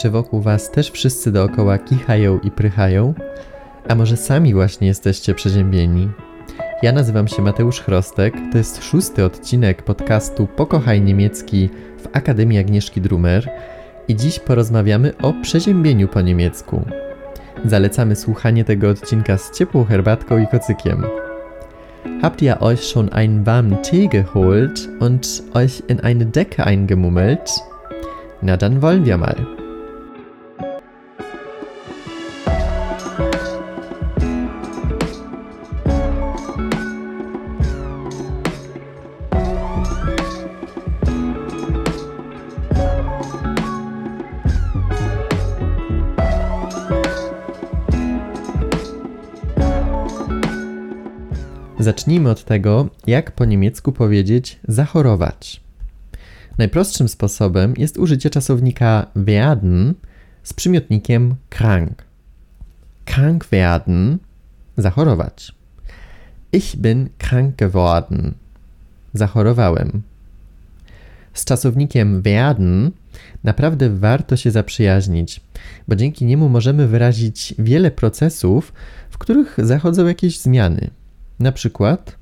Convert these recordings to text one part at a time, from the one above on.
Czy wokół Was też wszyscy dookoła kichają i prychają? A może sami właśnie jesteście przeziębieni? Ja nazywam się Mateusz Chrostek, to jest szósty odcinek podcastu Pokochaj Niemiecki w Akademii Agnieszki Drumer i dziś porozmawiamy o przeziębieniu po niemiecku. Zalecamy słuchanie tego odcinka z ciepłą herbatką i kocykiem. Habt ihr euch schon einen warmen Tee geholt und euch in eine Decke eingemummelt? Na dann wollen wir mal. Zacznijmy od tego, jak po niemiecku powiedzieć zachorować. Najprostszym sposobem jest użycie czasownika werden z przymiotnikiem krank. Krank werden zachorować. Ich bin krank geworden. Zachorowałem. Z czasownikiem werden naprawdę warto się zaprzyjaźnić, bo dzięki niemu możemy wyrazić wiele procesów, w których zachodzą jakieś zmiany. Na przykład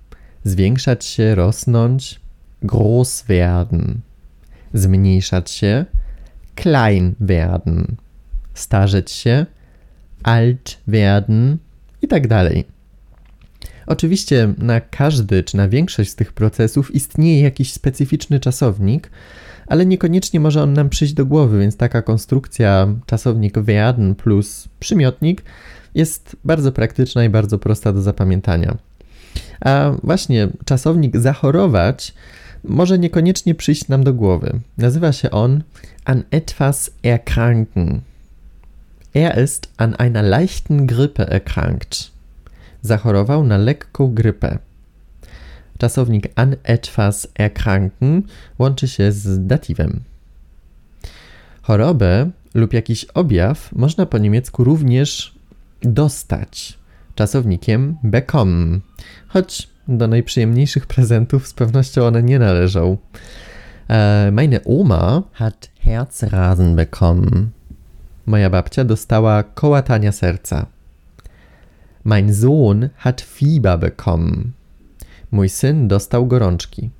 zwiększać się, rosnąć, groß werden, zmniejszać się, klein werden, starzeć się, alt werden i tak dalej. Oczywiście na każdy czy na większość z tych procesów istnieje jakiś specyficzny czasownik, ale niekoniecznie może on nam przyjść do głowy, więc taka konstrukcja czasownik werden plus przymiotnik jest bardzo praktyczna i bardzo prosta do zapamiętania. A właśnie czasownik zachorować może niekoniecznie przyjść nam do głowy. Nazywa się on an etwas erkranken. Er ist an einer leichten Grippe erkrankt. Zachorował na lekką grypę. Czasownik an etwas erkranken łączy się z datywem. Chorobę lub jakiś objaw można po niemiecku również dostać czasownikiem bekommen, choć do najprzyjemniejszych prezentów z pewnością one nie należą. E, meine Oma hat Herzrasen bekommen. Moja babcia dostała kołatania serca. Mein Sohn hat Fieber bekommen. Mój syn dostał gorączki.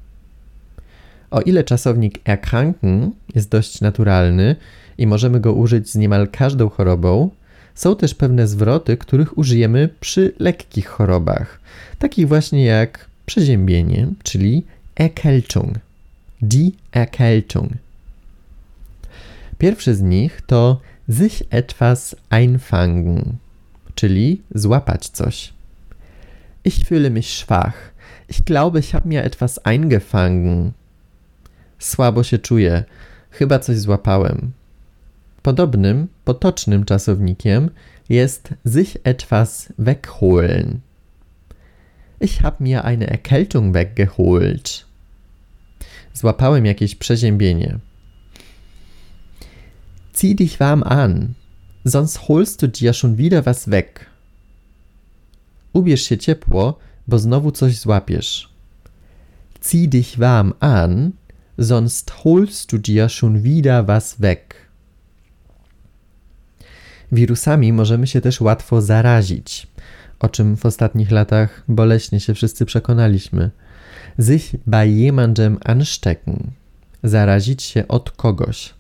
O ile czasownik erkranken jest dość naturalny i możemy go użyć z niemal każdą chorobą, są też pewne zwroty, których użyjemy przy lekkich chorobach, takich właśnie jak przeziębienie, czyli Erkältung. Die Erkältung. Pierwszy z nich to sich etwas einfangen, czyli złapać coś. Ich fühle mich schwach. Ich glaube, ich habe mir etwas eingefangen. Słabo się czuję. Chyba coś złapałem. Podobnym, potocznym czasownikiem jest sich etwas wegholen. Ich habe mir eine Erkältung weggeholt. Złapałem jakieś przeziębienie. Zieh dich warm an, sonst holst du dir schon wieder was weg. Ubierz się ciepło, bo znowu coś złapiesz. Zieh dich warm an, sonst holst du dir schon wieder was weg. Wirusami możemy się też łatwo zarazić, o czym w ostatnich latach boleśnie się wszyscy przekonaliśmy. Sich bei jemandem anstecken. Zarazić się od kogoś.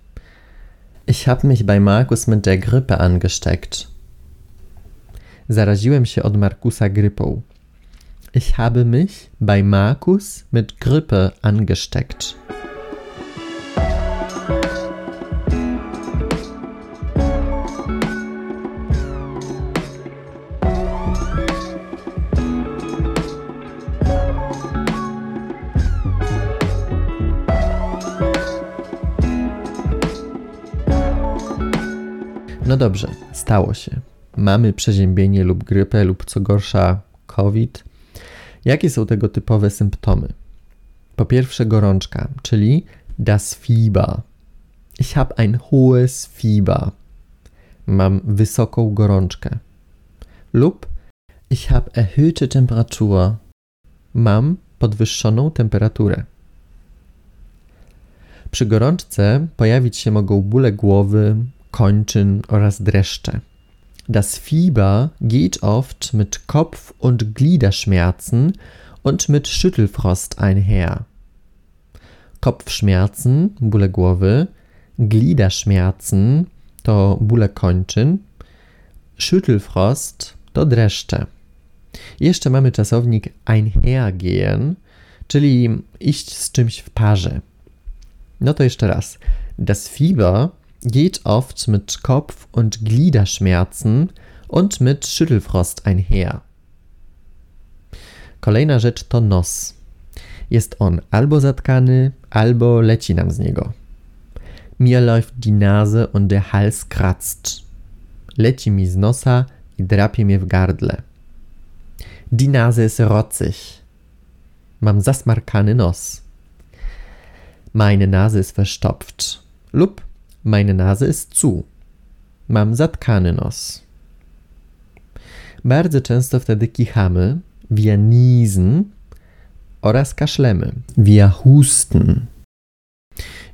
Ich habe mich bei Markus mit der Grippe angesteckt. Zaraziłem się od Markusa grypą. Ich habe mich bei Markus mit Grippe angesteckt. No dobrze, stało się. Mamy przeziębienie lub grypę lub co gorsza COVID. Jakie są tego typowe symptomy? Po pierwsze gorączka, czyli das Fieber. Ich habe ein hohes Fieber. Mam wysoką gorączkę. Lub ich habe erhöhte Temperatur. Mam podwyższoną temperaturę. Przy gorączce pojawić się mogą bóle głowy, kończyn oraz dreszcze. Das Fieber geht oft mit Kopf- und Gliederschmerzen und mit Schüttelfrost einher. Kopfschmerzen, bóle głowy, Gliederschmerzen to bóle kończyn, Schüttelfrost to dreszcze. Jeszcze mamy czasownik einhergehen, czyli iść z czymś w parze. No to jeszcze raz. Das Fieber geht oft mit Kopf- und Gliederschmerzen und mit Schüttelfrost einher. Kolejna rzecz to nos. Jest on albo zatkany, albo leci nam z niego. Mir läuft die Nase und der Hals kratzt. Leci mi z nosa i drapie mnie w gardle. Die Nase ist rotzig. Mam zasmarkany nos. Meine Nase ist verstopft. Lub meine Nase ist zu. Mam zatkany nos. Bardzo często wtedy kichamy, wir niesen oraz kaszlemy, wir husten.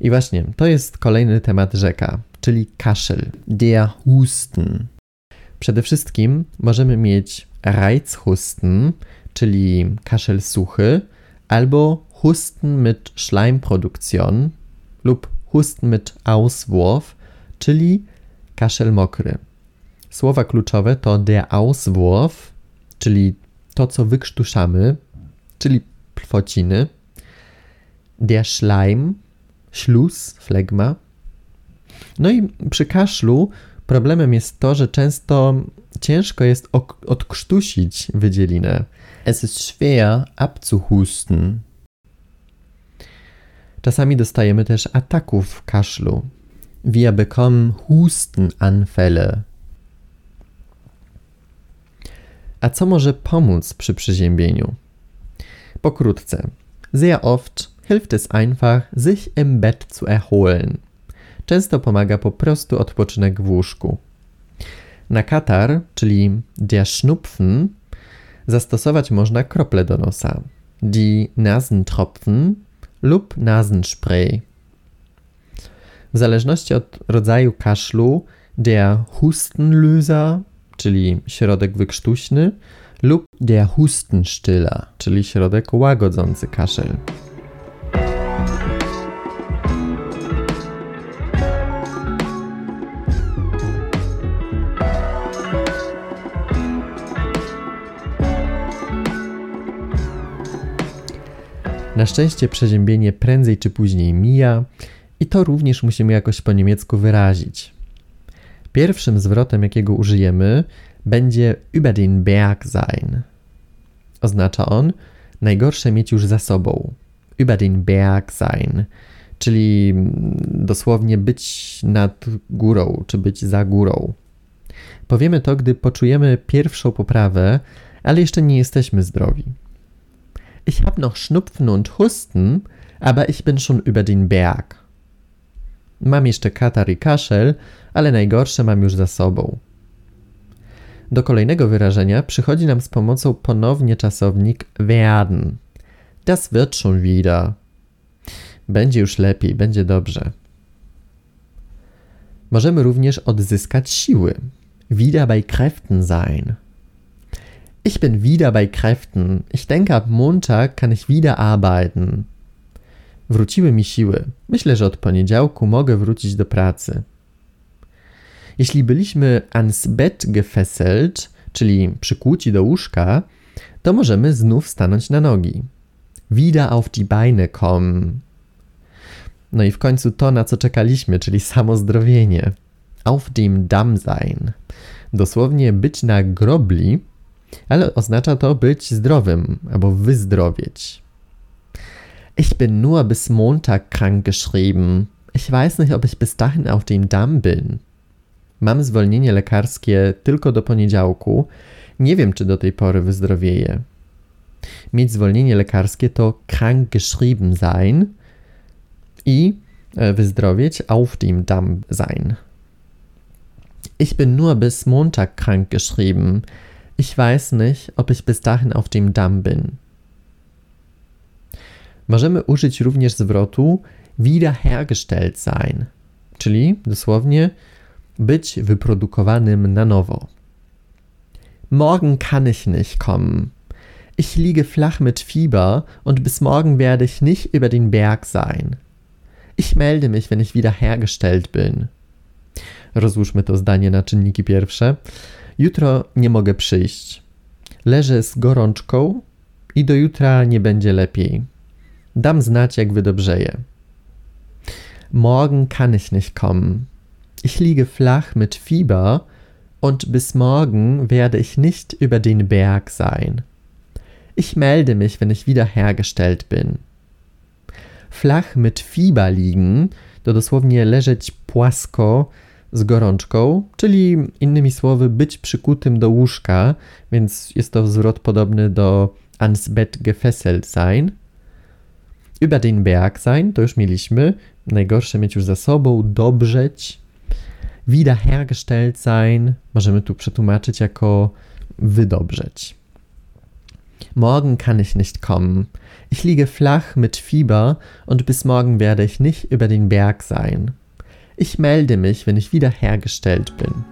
I właśnie, to jest kolejny temat rzeka, czyli kaszel, der Husten. Przede wszystkim możemy mieć Reizhusten, czyli kaszel suchy, albo Husten mit Schleimproduktion lub Mit Auswurf, czyli kaszel mokry. Słowa kluczowe to der Auswurf, czyli to, co wykrztuszamy, czyli plwociny, der Schleim, śluz, flegma. No i przy kaszlu problemem jest to, że często ciężko jest odkrztusić wydzielinę. Es ist schwer abzuhusten. Czasami dostajemy też ataków kaszlu. Wir bekommen Hustenanfälle. A co może pomóc przy przeziębieniu? Pokrótce. Sehr oft hilft es einfach, sich im Bett zu erholen. Często pomaga po prostu odpoczynek w łóżku. Na katar, czyli der Schnupfen, zastosować można krople do nosa. Die Nasentropfen lub Nasenspray. W zależności od rodzaju kaszlu, der Hustenlöser, czyli środek wykrztuśny, lub der Hustenstiller, czyli środek łagodzący kaszel. Na szczęście przeziębienie prędzej czy później mija i to również musimy jakoś po niemiecku wyrazić. Pierwszym zwrotem, jakiego użyjemy, będzie über den Berg sein. Oznacza on najgorsze mieć już za sobą. Über den Berg sein, czyli dosłownie być nad górą, czy być za górą. Powiemy to, gdy poczujemy pierwszą poprawę, ale jeszcze nie jesteśmy zdrowi. Ich habe noch Schnupfen und Husten, aber ich bin schon über den Berg. Mam jeszcze katar i kaszel, ale najgorsze mam już za sobą. Do kolejnego wyrażenia przychodzi nam z pomocą ponownie czasownik werden. Das wird schon wieder. Będzie już lepiej, będzie dobrze. Możemy również odzyskać siły. Wieder bei Kräften sein. Ich bin wieder bei Kräften. Ich denke, ab Montag kann ich wieder arbeiten. Wróciły mi siły. Myślę, że od poniedziałku mogę wrócić do pracy. Jeśli byliśmy ans Bett gefesselt, czyli przykłuci do łóżka, to możemy znów stanąć na nogi. Wieder auf die Beine kommen. No i w końcu to, na co czekaliśmy, czyli samo zdrowienie. Auf dem Damm sein. Dosłownie być na grobli, ale oznacza to być zdrowym albo wyzdrowieć. Ich bin nur bis Montag krank geschrieben. Ich weiß nicht, ob ich bis dahin auf dem Damm bin. Mam zwolnienie lekarskie tylko do poniedziałku. Nie wiem, czy do tej pory wyzdrowieję. Mieć zwolnienie lekarskie to krank geschrieben sein i e, wyzdrowieć auf dem Damm sein. Ich bin nur bis Montag krank geschrieben. Ich weiß nicht, ob ich bis dahin auf dem Damm bin. Możemy użyć również zwrotu wiederhergestellt sein, czyli dosłownie Być wyprodukowanym na nowo. Morgen kann ich nicht kommen. Ich liege flach mit Fieber und bis morgen werde ich nicht über den Berg sein. Ich melde mich, wenn ich wiederhergestellt bin. Rozłóżmy to zdanie na czynniki pierwsze. Jutro nie mogę przyjść. Leżę z gorączką i do jutra nie będzie lepiej. Dam znać, jak wydobrzeję. Morgen kann ich nicht kommen. Ich liege flach mit Fieber und bis morgen werde ich nicht über den Berg sein. Ich melde mich, wenn ich wiederhergestellt bin. Flach mit Fieber liegen to dosłownie leżeć płasko z gorączką, czyli innymi słowy być przykutym do łóżka, więc jest to zwrot podobny do ans Bett gefesselt sein. Über den Berg sein to już mieliśmy, najgorsze mieć już za sobą, dobrzeć. Wiederhergestellt sein możemy tu przetłumaczyć jako wydobrzeć. Morgen kann ich nicht kommen. Ich liege flach mit Fieber und bis morgen werde ich nicht über den Berg sein. Ich melde mich, wenn ich wiederhergestellt bin.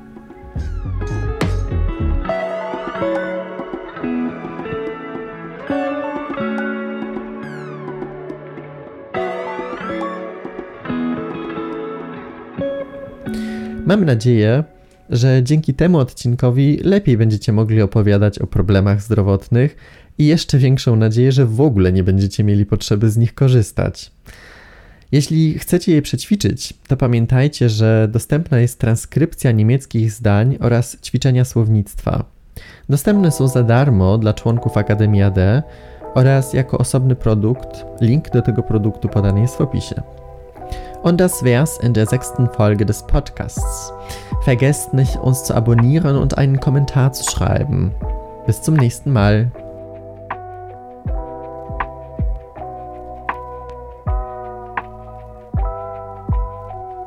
Mam nadzieję, że dzięki temu odcinkowi lepiej będziecie mogli opowiadać o problemach zdrowotnych i jeszcze większą nadzieję, że w ogóle nie będziecie mieli potrzeby z nich korzystać. Jeśli chcecie je przećwiczyć, to pamiętajcie, że dostępna jest transkrypcja niemieckich zdań oraz ćwiczenia słownictwa. Dostępne są za darmo dla członków Akademii AD oraz jako osobny produkt. Link do tego produktu podany jest w opisie. Und das wär's in der sechsten Folge des Podcasts. Vergesst nicht, uns zu abonnieren und einen Kommentar zu schreiben. Bis zum nächsten Mal.